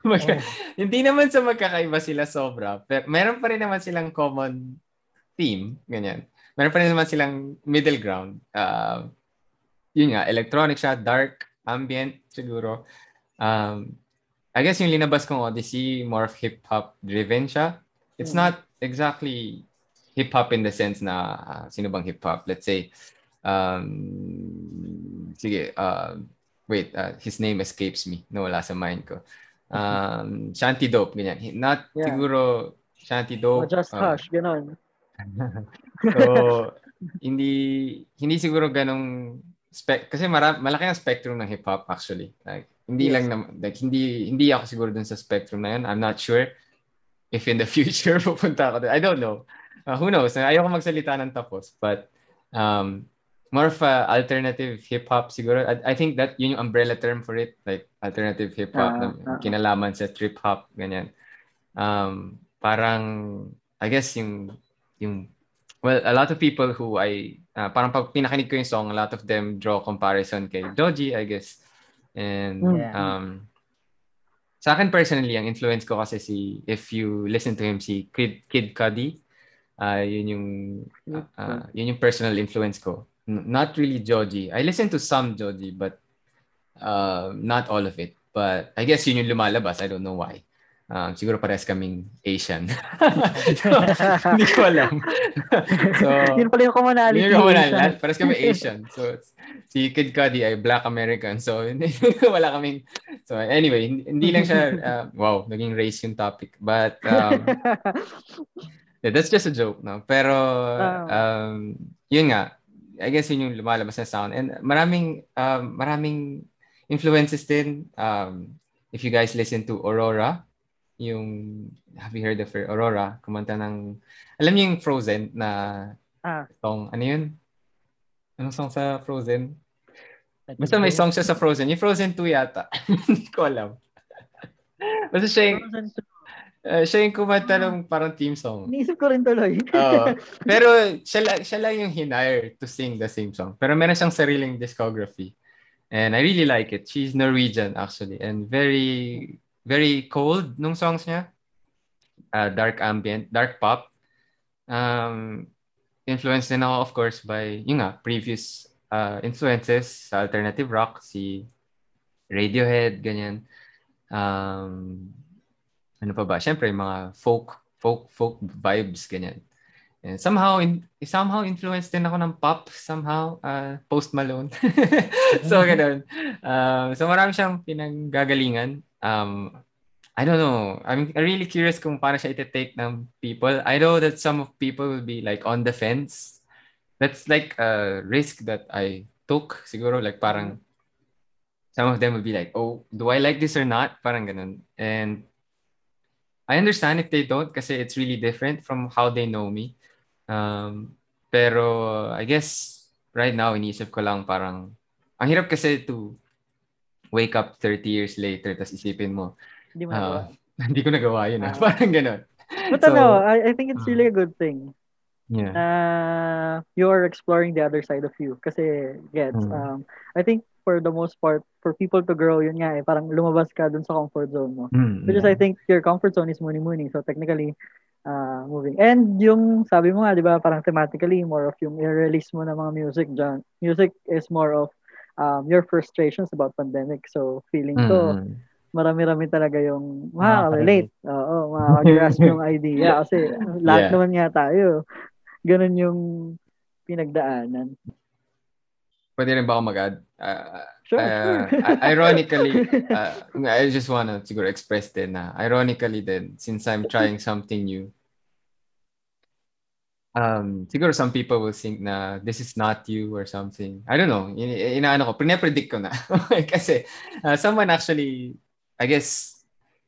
S7: magka- hindi naman sa magkakaiba sila sobra. Pero meron pa rin naman silang common theme. Ganyan. Meron pa rin naman silang middle ground. Uh, yun nga, electronic siya, dark, ambient siguro. Um, I guess yung linabas kong Odyssey, more of hip-hop driven siya. It's not exactly hip-hop in the sense na uh, sino bang hip-hop? Let's say, um, sige, uh, wait, uh, his name escapes me. Nawala sa mind ko. Um, Shanty Dope, ganyan. Not
S2: Yeah.
S7: siguro Shanty
S2: Oh,
S7: Dope.
S2: just
S7: uh,
S2: hush, ganon.
S7: so, hindi hindi siguro ganong spec kasi mara, malaki ang spectrum ng hip hop actually. Like hindi
S2: Yes.
S7: lang na, like hindi hindi ako siguro dun sa spectrum na yun. I'm not sure if in the future pupunta ako. I don't know. Uh, who knows? Ayoko magsalita ng tapos but um more of a alternative hip hop siguro. I, I think that yun yung umbrella term for it, like alternative hip hop na
S2: Ah, ah.
S7: kinalaman sa trip hop ganyan. Um parang I guess yung yung well a lot of people who I uh, parang pag pinakinig ko yung song a lot of them draw comparison kay Joji I guess and
S6: Yeah.
S7: um sa akin personally ang influence ko kasi si if you listen to him si Kid Kid Cudi. Uh, yun yung uh, yun yung personal influence ko. N- not really Joji. I listen to some Joji but uh, not all of it. But I guess yun yung lumalabas. I don't know why Um, siguro parehas kaming Asian. so, hindi ko alam. so,
S2: Yun pala yung commonality.
S7: yun yung lahat, parehas kami Asian. So, si Kid Cudi ay Black American. So, hindi, wala kaming... So, anyway, hindi, hindi lang siya... uh, wow, naging race yung topic. But, um, yeah, that's just a joke, no? Pero,
S2: Ah.
S7: um, yun nga, I guess yun yung lumalabas na sound. And maraming, um, maraming influences din. Um, if you guys listen to Aurora, yung, have you heard of her? Aurora, kumanta ng, alam niyo yung Frozen na
S2: Ah.
S7: song, ano yun? Anong song sa Frozen? Basta may song siya sa Frozen. Yung Frozen 2 yata. Hindi ko alam. Basta siya yung, uh, siya yung kumanta ng parang team song.
S2: Iniisip ko rin tuloy.
S7: Oo. Pero siya, la- siya lang yung hinire to sing the same song. Pero meron siyang sariling discography. And I really like it. She's Norwegian actually. And very, very cold nung songs niya. Uh, dark ambient, dark pop. Um, influenced din ako of course by, yung nga, previous uh, influences sa alternative rock. Si Radiohead, ganyan. Um, ano pa ba? Siyempre, yung mga folk, folk, folk vibes, ganyan. And somehow, in, somehow influenced din ako ng pop, somehow, uh, Post Malone. so, ganun. Um, so, marami siyang pinanggagalingan. Um, I don't know. I'm really curious kung paano siya iti-take ng people. I know that some of people will be like on the fence. That's like a risk that I took. Siguro like parang some of them will be like, oh, do I like this or not? Parang ganun. And I understand if they don't kasi it's really different from how they know me. Um, pero I guess right now iniisip ko lang parang ang hirap kasi to wake up 30 years later tapos isipin mo,
S2: Hindi mo nagawa.
S7: hindi ko nagawa yun. Ah. parang ganun.
S2: But
S7: So,
S2: ano, I, I think it's really a good thing
S7: Yeah.
S2: na you're exploring the other side of you. Kasi, gets,
S7: Mm.
S2: um, I think for the most part, for people to grow, yun nga eh, parang lumabas ka dun sa comfort zone mo.
S7: Mm,
S2: Which is, I think, your comfort zone is muni-muni. So, technically, uh, moving. And yung, sabi mo nga, di ba, parang thematically, more of yung i-release mo ng mga music dyan. Music is more of um, your frustrations about pandemic. So, feeling ko,
S7: Mm.
S2: marami-rami talaga yung makaka-relate. Oo, makaka-grasp yung idea. Kasi lahat
S7: Yeah.
S2: naman nga tayo. Ganun yung pinagdaanan.
S7: Pwede rin ba ako mag-add? Uh,
S2: Sure,
S7: uh,
S2: sure.
S7: ironically, uh, I just wanna siguro express din na ironically din, since I'm trying something new, um, siguro some people will think na this is not you or something. I don't know. In, inaano ko, pinapredict ko na. Kasi uh, someone actually, I guess,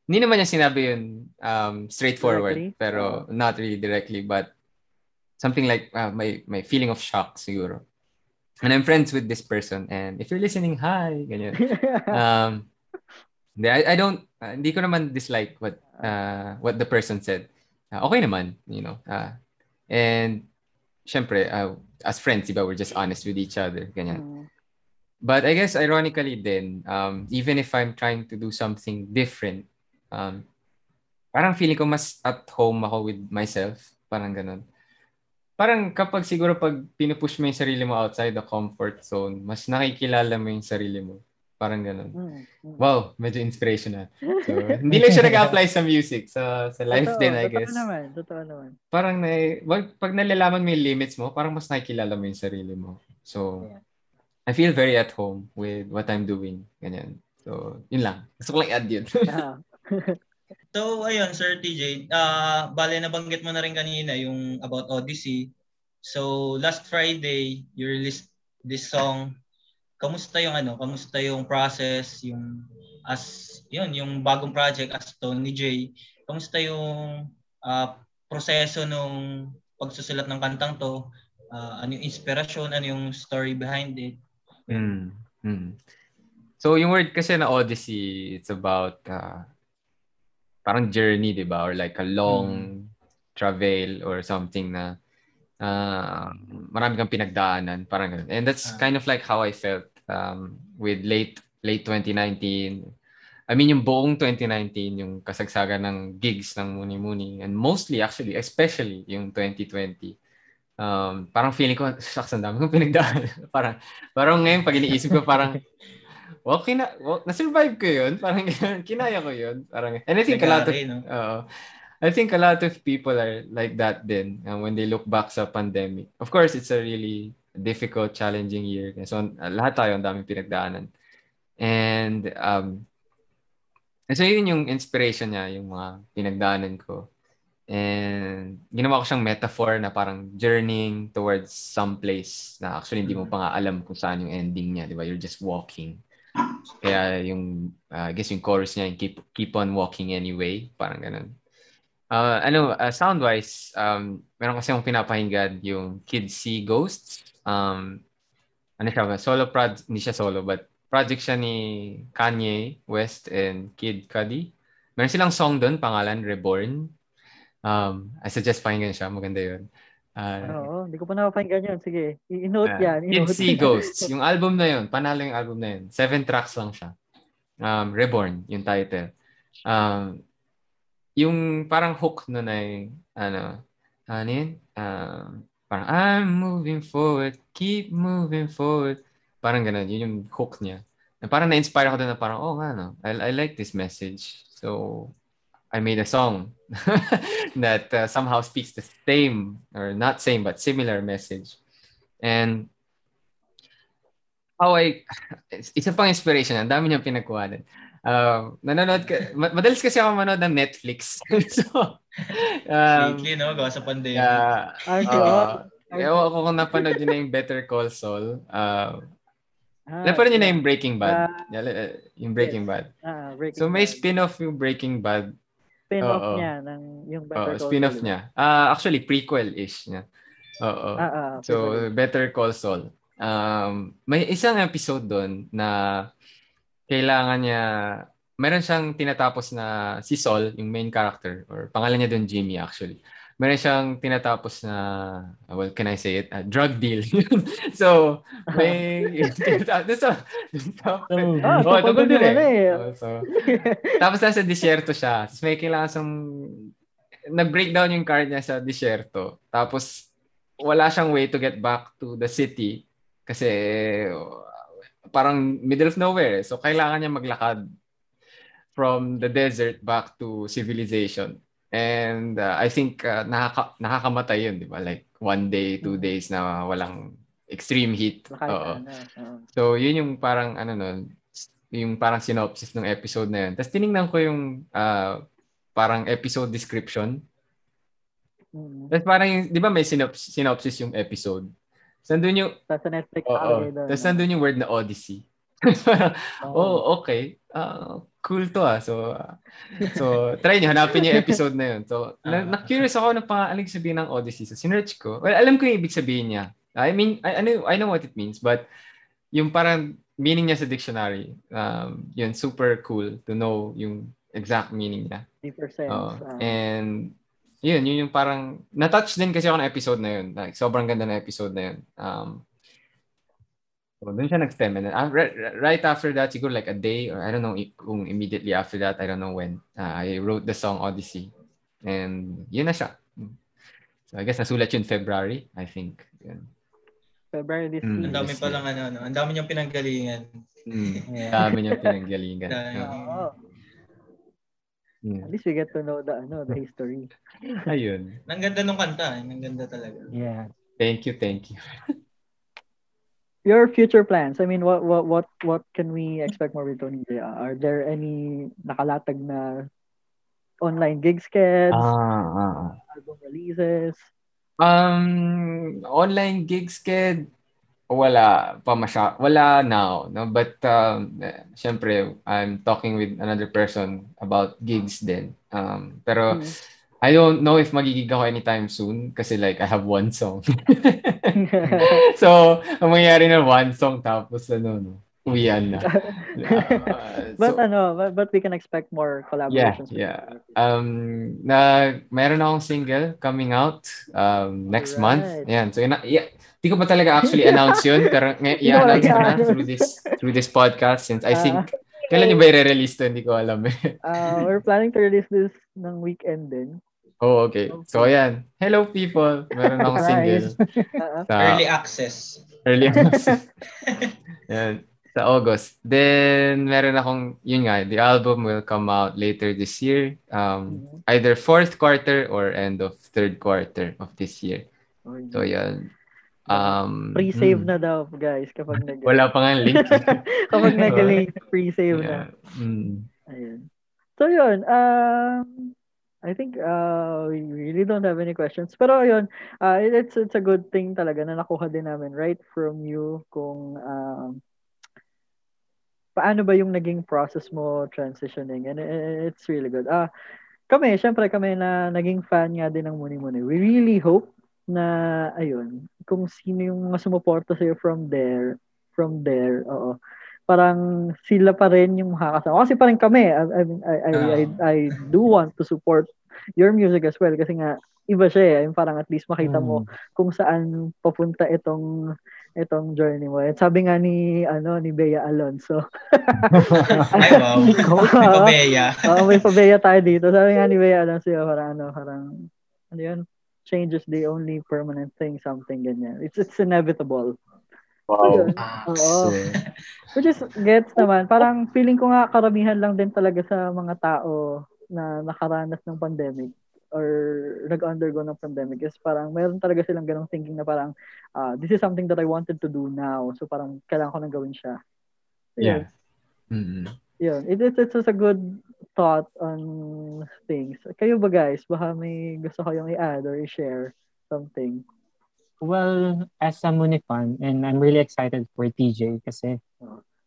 S7: hindi naman niya sinabi yun um, straightforward,
S2: Directly?
S7: pero not really directly, but something like uh, my, my feeling of shock siguro. And I'm friends with this person and if you're listening, hi, ganyan. Um, I, I don't, uh, hindi ko naman dislike what uh, what the person said. Uh, okay naman, you know. Uh, and syempre, uh, as friends, diba, we're just honest with each other, ganyan.
S2: Mm.
S7: But I guess ironically then, um, even if I'm trying to do something different, um, parang feeling ko mas at home ako with myself. Parang ganun. Parang kapag siguro pag pinupush mo yung sarili mo outside the comfort zone, mas nakikilala mo yung sarili mo. Parang ganun.
S2: Mm, mm.
S7: Wow, medyo inspiration na. So, hindi lang siya nag-apply sa music, sa, sa life
S2: Totoo,
S7: din, I
S2: totoo
S7: guess.
S2: naman, totoo naman.
S7: Parang na, wag, pag nalalaman mo yung limits mo, parang mas nakikilala mo yung sarili mo. So,
S2: Yeah.
S7: I feel very at home with what I'm doing. Ganyan. So, yun lang. Gusto ko lang i-add yun.
S2: Ah.
S5: So, ayun, Sir TJ, ah bale nabanggit mo na rin kanina yung about Odyssey. So, last Friday, you released this song. Kamusta yung ano, kamusta yung process, yung as yun, yung bagong project as Tony J. Kamusta yung ah, proseso nung pagsusulat ng kantang to? Ah, ano yung inspirasyon, ano yung story behind it?
S7: Mm. Mm. So, yung word kasi na Odyssey, it's about uh, parang journey, di ba? Or like a long travel or something na uh, marami kang pinagdaanan. Parang ganun. And that's
S5: Ah.
S7: kind of like how I felt um, with late late 2019. I mean, yung buong 2019, yung kasagsagan ng gigs ng Muni Muni. And mostly, actually, especially yung 2020. Um, parang feeling ko, shucks, ang dami kong pinagdaanan. parang, parang ngayon, pag iniisip ko, parang, well, kina, well, na-survive ko yun. Parang, kinaya ko yun. Parang, and I think a lot of,
S5: no?
S7: Oo. I think a lot of people are like that din uh, when they look back sa pandemic. Of course, it's a really difficult, challenging year. So, uh, lahat tayo ang daming pinagdaanan. And, um, so yun yung inspiration niya, yung mga pinagdaanan ko. And ginawa ko siyang metaphor na parang journeying towards some place na actually hindi mo pa nga alam kung saan yung ending niya, di ba? You're just walking. Kaya yung, uh, I guess yung chorus niya, yung keep, keep on walking anyway. Parang ganun. Uh, ano, uh, sound-wise, um, meron kasi yung pinapahinggan yung Kids See Ghosts. Um, ano siya, solo project, hindi siya solo, but project siya ni Kanye West and Kid Cudi. Meron silang song doon, pangalan Reborn. Um, I suggest pakinggan siya. Maganda yun. Uh,
S2: Oo, hindi ko pa napapakinggan yun. Sige, i-note
S7: uh,
S2: yan.
S7: Kids See Ghosts. yung album na yun, panalo yung album na yun. Seven tracks lang siya. Um, Reborn, yung title. Um, yung parang hook nun ay, ano, ano yun? Um, parang, I'm moving forward, keep moving forward. Parang ganun, yun yung hook niya. Na parang na-inspire ako doon na parang, oh, ano, I, I like this message. So, I made a song that uh, somehow speaks the same, or not same, but similar message. And how I, isa pang inspiration, ang dami niyang pinagkuhanan. Uh, nanonood ka, madalas kasi ako manood ng Netflix. so,
S5: um, Lately, no? Gawa sa pandemic.
S7: Uh, uh, Ewan ko kung napanood yun na yung Better Call Saul. Uh, Ah, Napanood niyo na yung Breaking Bad? Uh, yung Breaking yes. Bad.
S2: Ah, Breaking
S7: so may spin-off yung Breaking Bad
S2: spin-off Oo. niya ng yung Better
S7: Oo, Call spin-off Saul. niya. Uh, actually, prequel-ish niya. Oo.
S2: Ah, ah,
S7: so, Better Call Saul. Um, may isang episode doon na kailangan niya, meron siyang tinatapos na si Saul, yung main character, or pangalan niya doon Jimmy actually meron siyang tinatapos na, well, can I say it? Uh, drug deal. so, may, sa,
S2: ah, oh, tungkol din eh.
S7: Oh, so, tapos nasa disyerto siya. Tapos may kailangan sang, nag-breakdown yung car niya sa disyerto. Tapos, wala siyang way to get back to the city kasi parang middle of nowhere. So, kailangan niya maglakad from the desert back to civilization. And uh, I think uh, nakaka- nakakamatay yun, di ba? Like one day, two mm. days na walang extreme heat. Oo. So, yun yung parang ano nun, yung parang synopsis ng episode na yun. Tapos tiningnan ko yung uh, parang episode description. Mm. Tapos parang yung, di ba may synopsis, synopsis yung episode? Nandun yung...
S2: Tapos Netflix.
S7: Oo. Tapos nandun yung word na Odyssey. oh. oh, okay. Uh, cool to ah. So, uh, so try niyo, hanapin niyo yung episode na yun. So, na, ah. na-curious ako ng pangalan sabihin ng Odyssey. So, sinerch ko. Well, alam ko yung ibig sabihin niya. I mean, I, I, know, I know what it means, but yung parang meaning niya sa dictionary, um, yun, super cool to know yung exact meaning niya.
S2: Deeper sense.
S7: Uh, and yun, yun yung parang, na-touch din kasi ako ng episode na yun. Like, sobrang ganda na episode na yun. Um, So, doon siya nag-stem. And then, uh, right after that, siguro like a day, or I don't know kung immediately after that, I don't know when, uh, I wrote the song Odyssey. And yun na siya. So, I guess nasulat yun February, I think. Yun.
S2: February this
S5: mm, Ang dami pa lang ano, ano, ang dami niyang pinanggalingan.
S7: Mm, yeah. dami niyang pinanggalingan.
S2: oh. Mm. At least we get to know the ano, the history.
S7: Ayun.
S5: Ang ganda nung kanta, ang ganda talaga.
S2: Yeah.
S7: Thank you, thank you.
S2: your future plans. I mean, what what what what can we expect more with Tony J? Are there any nakalatag na online gig skeds?
S7: Ah, ah, ah.
S2: Album releases?
S7: Um, online gig sked wala pa masya wala now no but um syempre I'm talking with another person about gigs din um pero mm. I don't know if magigig ako anytime soon kasi like I have one song. so, ang mangyayari na one song tapos ano no, uwian na.
S2: Uh, but so, ano, but, but we can expect more collaborations.
S7: Yeah, yeah. Um, na meron akong single coming out um next right. month. Yan. So, ina- yeah, Hindi ko pa talaga actually announce yun, pero ngay- i-announce ko na through this through this podcast since I think uh, kailan niyo ba i-release to? Hindi ko alam eh.
S2: uh, we're planning to release this ng weekend din.
S7: Oh, okay. So, ayan. Hello, people. Meron akong single.
S5: sa, early access.
S7: Early access. yan. Sa August. Then, meron akong, yun nga, the album will come out later this year. Um, mm-hmm. Either fourth quarter or end of third quarter of this year. So, yan. Um,
S2: pre-save hmm. na daw, guys, kapag nag-
S7: Wala pa nga link.
S2: kapag nag-link, pre-save yeah. na.
S7: Mm.
S2: Ayun. So, yun. Um, I think uh, we really don't have any questions. Pero ayun, uh, it- it's, it's a good thing talaga na nakuha din namin right from you kung um, paano ba yung naging process mo transitioning. And it's really good. Ah, kami, syempre kami na naging fan nga din ng Muni Muni. We really hope na, ayun, kung sino yung mga sumuporta sa'yo from there, from there, oo, parang sila pa rin yung makakasama. Kasi parang kami, I, I, mean, I, I, I, I do want to support your music as well kasi nga, iba siya eh. Yung parang at least makita mo kung saan papunta itong itong journey mo. At sabi nga ni ano ni Bea Alonso.
S5: Ay, wow. May pabeya.
S2: Oo, may pabeya tayo dito. Sabi nga ni Bea Alonso, parang ano, parang ano yun? Change is the only permanent thing, something ganyan. It's it's inevitable.
S7: Wow.
S2: Yun. Oo. Which is, gets naman. Parang feeling ko nga karamihan lang din talaga sa mga tao na nakaranas ng pandemic or nag-undergo ng pandemic is parang mayroon talaga silang ganong thinking na parang ah, this is something that I wanted to do now. So parang kailangan ko nang gawin siya.
S7: Yeah. Mm-mm.
S2: Yun. It, it's, it's just a good thought on things. Kayo ba guys? Baka may gusto kayong i-add or i-share something.
S6: Well, as a Muni fan, and I'm really excited for TJ kasi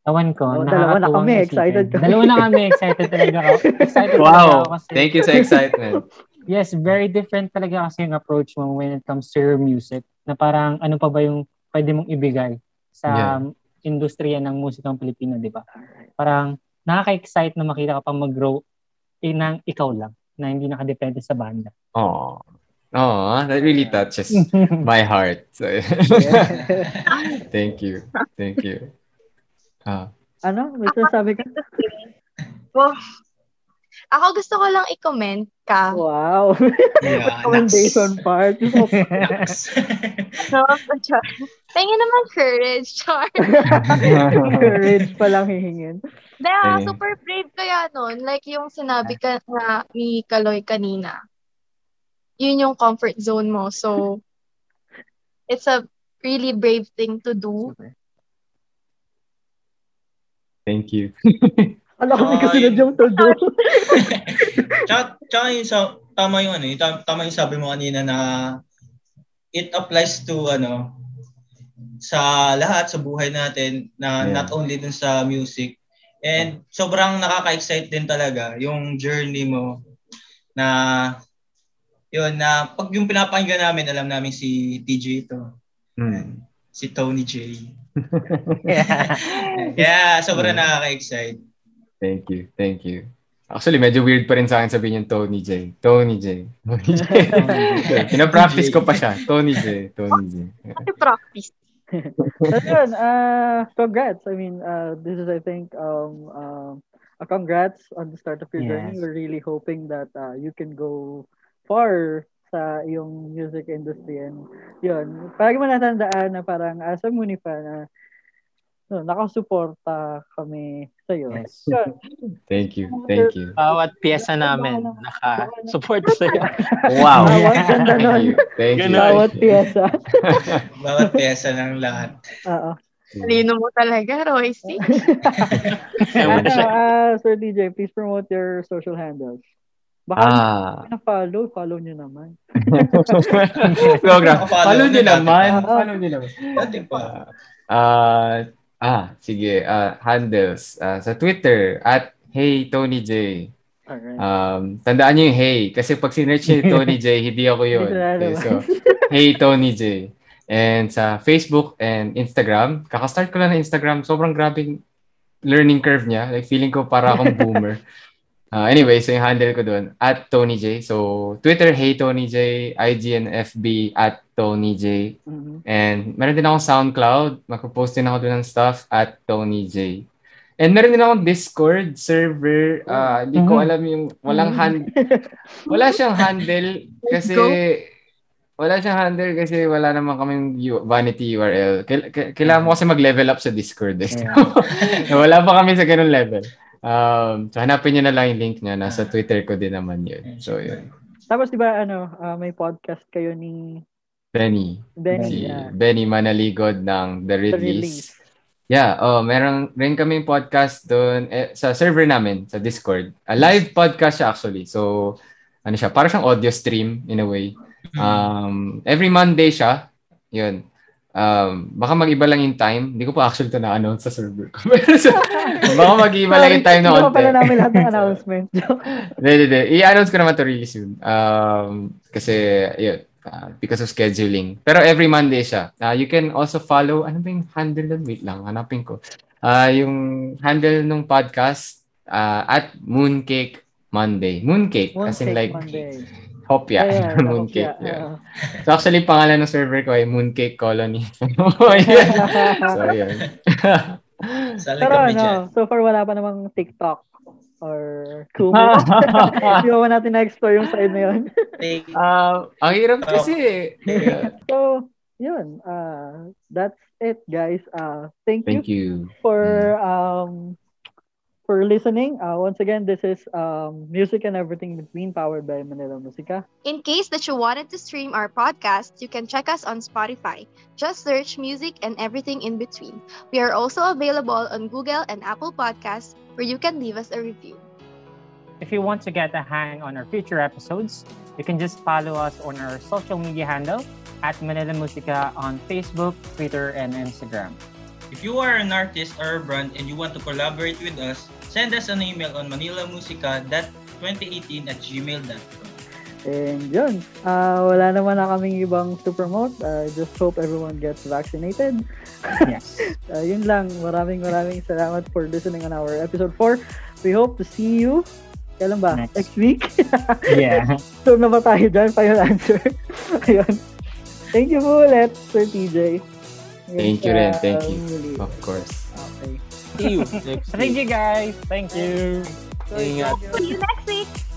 S6: tawan ko,
S2: Oh, dalawa na kami, excited kami.
S6: Dalawa na kami, excited talaga ako. Excited talaga
S7: Wow.
S6: ako kasi,
S7: Thank you sa excitement.
S6: yes, very different talaga kasi yung approach mo when it comes to your music. Na parang ano pa ba yung pwede mong ibigay sa industriya ng musikang Pilipino, di ba? Parang nakaka-excite na makita ka pang mag-grow eh, ng ikaw lang na hindi nakadepende sa banda.
S7: Oh. Oh, that really touches my heart. So, thank you. Thank you. Ah,
S2: Ano? May sinasabi ka?
S1: Wow. Ako gusto ko lang i-comment ka.
S2: Wow.
S5: Yeah,
S2: Recommendation part.
S1: Char. Tingin naman courage, char.
S2: Courage pa lang hihingin.
S1: Dahil
S7: Okay.
S1: super brave kaya nun. Like yung sinabi ka na ni Kaloy kanina. Yun yung comfort zone mo. So, it's a really brave thing to do.
S7: thank you.
S2: Alam ko may
S5: Ay.
S2: kasunod yung to do.
S5: tsaka, tsaka yung sa, tama yung ano, yung, tama yung sabi mo kanina na it applies to ano sa lahat sa buhay natin na
S7: Yeah.
S5: not only dun sa music. And sobrang nakaka-excite din talaga yung journey mo na yun na pag yung pinapakinggan namin alam namin si TJ ito,
S7: Mm.
S5: si Tony J. yeah, sobrang nakaka-excite.
S7: Thank you. Thank you. Actually, medyo weird pa rin sa akin sabihin yung Tony J. Tony J. Tony J. Pinapractice ko pa siya. Tony J. Tony J.
S1: Kasi practice.
S2: But yun, uh, congrats. I mean, uh, this is, I think, um, um, a congrats on the start of your journey.
S6: Yes.
S2: We're really hoping that uh, you can go far sa yung music industry. And yun, palagi mo natandaan na parang as a Muni fan, na no, nakasuporta kami sa'yo.
S6: Yes.
S2: Yun.
S7: Thank you. Thank you.
S6: Bawat pyesa namin naka-support sa'yo.
S7: Wow.
S2: Bawat ganda nun.
S7: Thank you. Thank you.
S2: Bawat pyesa.
S5: Bawat pyesa ng lahat.
S2: Oo.
S1: Talino mo talaga, Royce.
S2: Ano, uh, Sir DJ, please promote your social handles. Baka
S7: Ah.
S2: na-follow, follow nyo naman.
S7: Program.
S5: Follow
S7: Follow nyo naman.
S2: Ah.
S7: Follow nyo naman.
S5: Dati pa.
S7: Ah, ah, sige. Ah, handles. Ah, sa Twitter, at Hey Tony J.
S2: Alright.
S7: Um, tandaan niyo yung hey. Kasi pag sinerch niyo Tony J, hindi ako yun. Okay, so, hey Tony J. And sa Facebook and Instagram, kakastart ko lang ng Instagram, sobrang grabing learning curve niya. Like, feeling ko para akong boomer. Uh, anyway, so yung handle ko doon, at Tony J. So, Twitter, hey Tony J. IG and FB, at Tony J.
S2: Mhm.
S7: And meron din akong SoundCloud. Magpo-post din ako doon ng stuff at Tony J. And meron din akong Discord server. Ah, Hindi ko
S6: Mhm.
S7: alam yung walang hand wala siyang handle kasi wala siyang handle kasi wala naman kaming U- vanity URL. Kail- k- kailangan mo kasi mag-level up sa Discord. Eh. wala pa kami sa ganun level. Um, so hanapin niyo na lang yung link niya. Nasa Twitter ko din naman yun. So yun.
S2: Tapos, di ba, ano, ah, may podcast kayo ni
S7: Benny.
S2: Benny.
S7: si
S2: ah,
S7: Benny Manaligod ng The
S2: The
S7: Release.
S2: Release.
S7: Yeah, oh, meron rin kaming podcast doon eh, sa server namin sa Discord. A live podcast siya actually. So ano siya, para siyang audio stream in a way. Um, every Monday siya. Yun. Um, baka mag-iba lang yung time. Hindi ko pa actually ito na-announce sa server ko. baka mag-iba lang yung time na
S2: Hindi
S7: konti.
S2: pa pala namin lahat ng announcement.
S7: Hindi, hindi, hindi. I-announce ko naman to really soon. Um, kasi, yun, uh, because of scheduling. Pero every Monday siya. Uh, you can also follow, ano ba yung handle nun? Wait lang, hanapin ko. Uh, yung handle ng podcast uh, at Mooncake Monday. Mooncake, as in
S2: Mooncake
S7: like
S2: Monday.
S7: Hopya.
S2: Ayan,
S7: Mooncake.
S2: hopya,
S7: Yeah.
S2: ah.
S7: So actually, pangalan ng server ko ay Mooncake Colony. So, yun.
S2: Pero ano, so far wala pa namang TikTok or Kumu. Hindi pa natin na-explore yung side na yun.
S7: Ah, ang hirap kasi. Yeah.
S2: So, yun. Uh, that's it, guys. Uh, thank,
S7: Thank
S2: you
S7: you.
S2: for um for listening. Uh, once again, this is um music and everything between powered by Manila Musica.
S1: In case that you wanted to stream our podcast, you can check us on Spotify. Just search music and everything in between. We are also available on Google and Apple Podcasts where you can leave us a review.
S8: If you want to get a hang on our future episodes, you can just follow us on our social media handle at Manila Musica on Facebook, Twitter, and Instagram.
S5: If you are an artist or a brand and you want to collaborate with us, send us an email on manilamusica.2018 at gmail.com.
S2: And yun, uh, wala naman na kaming ibang to promote. I just hope everyone gets vaccinated.
S8: Yes.
S2: Uh, yun lang. Maraming maraming salamat for listening on our episode 4. We hope to see you. Kailan ba?
S8: Next.
S2: Next week?
S8: yeah.
S2: so na ba tayo dyan? Final answer. Ayun. Thank you po ulit, Sir TJ.
S7: Thank you rin, thank you.
S2: muli.
S7: Of course.
S2: Okay.
S6: See you next
S8: Thank you guys. Thank you.
S6: Ingat.
S1: See you next week!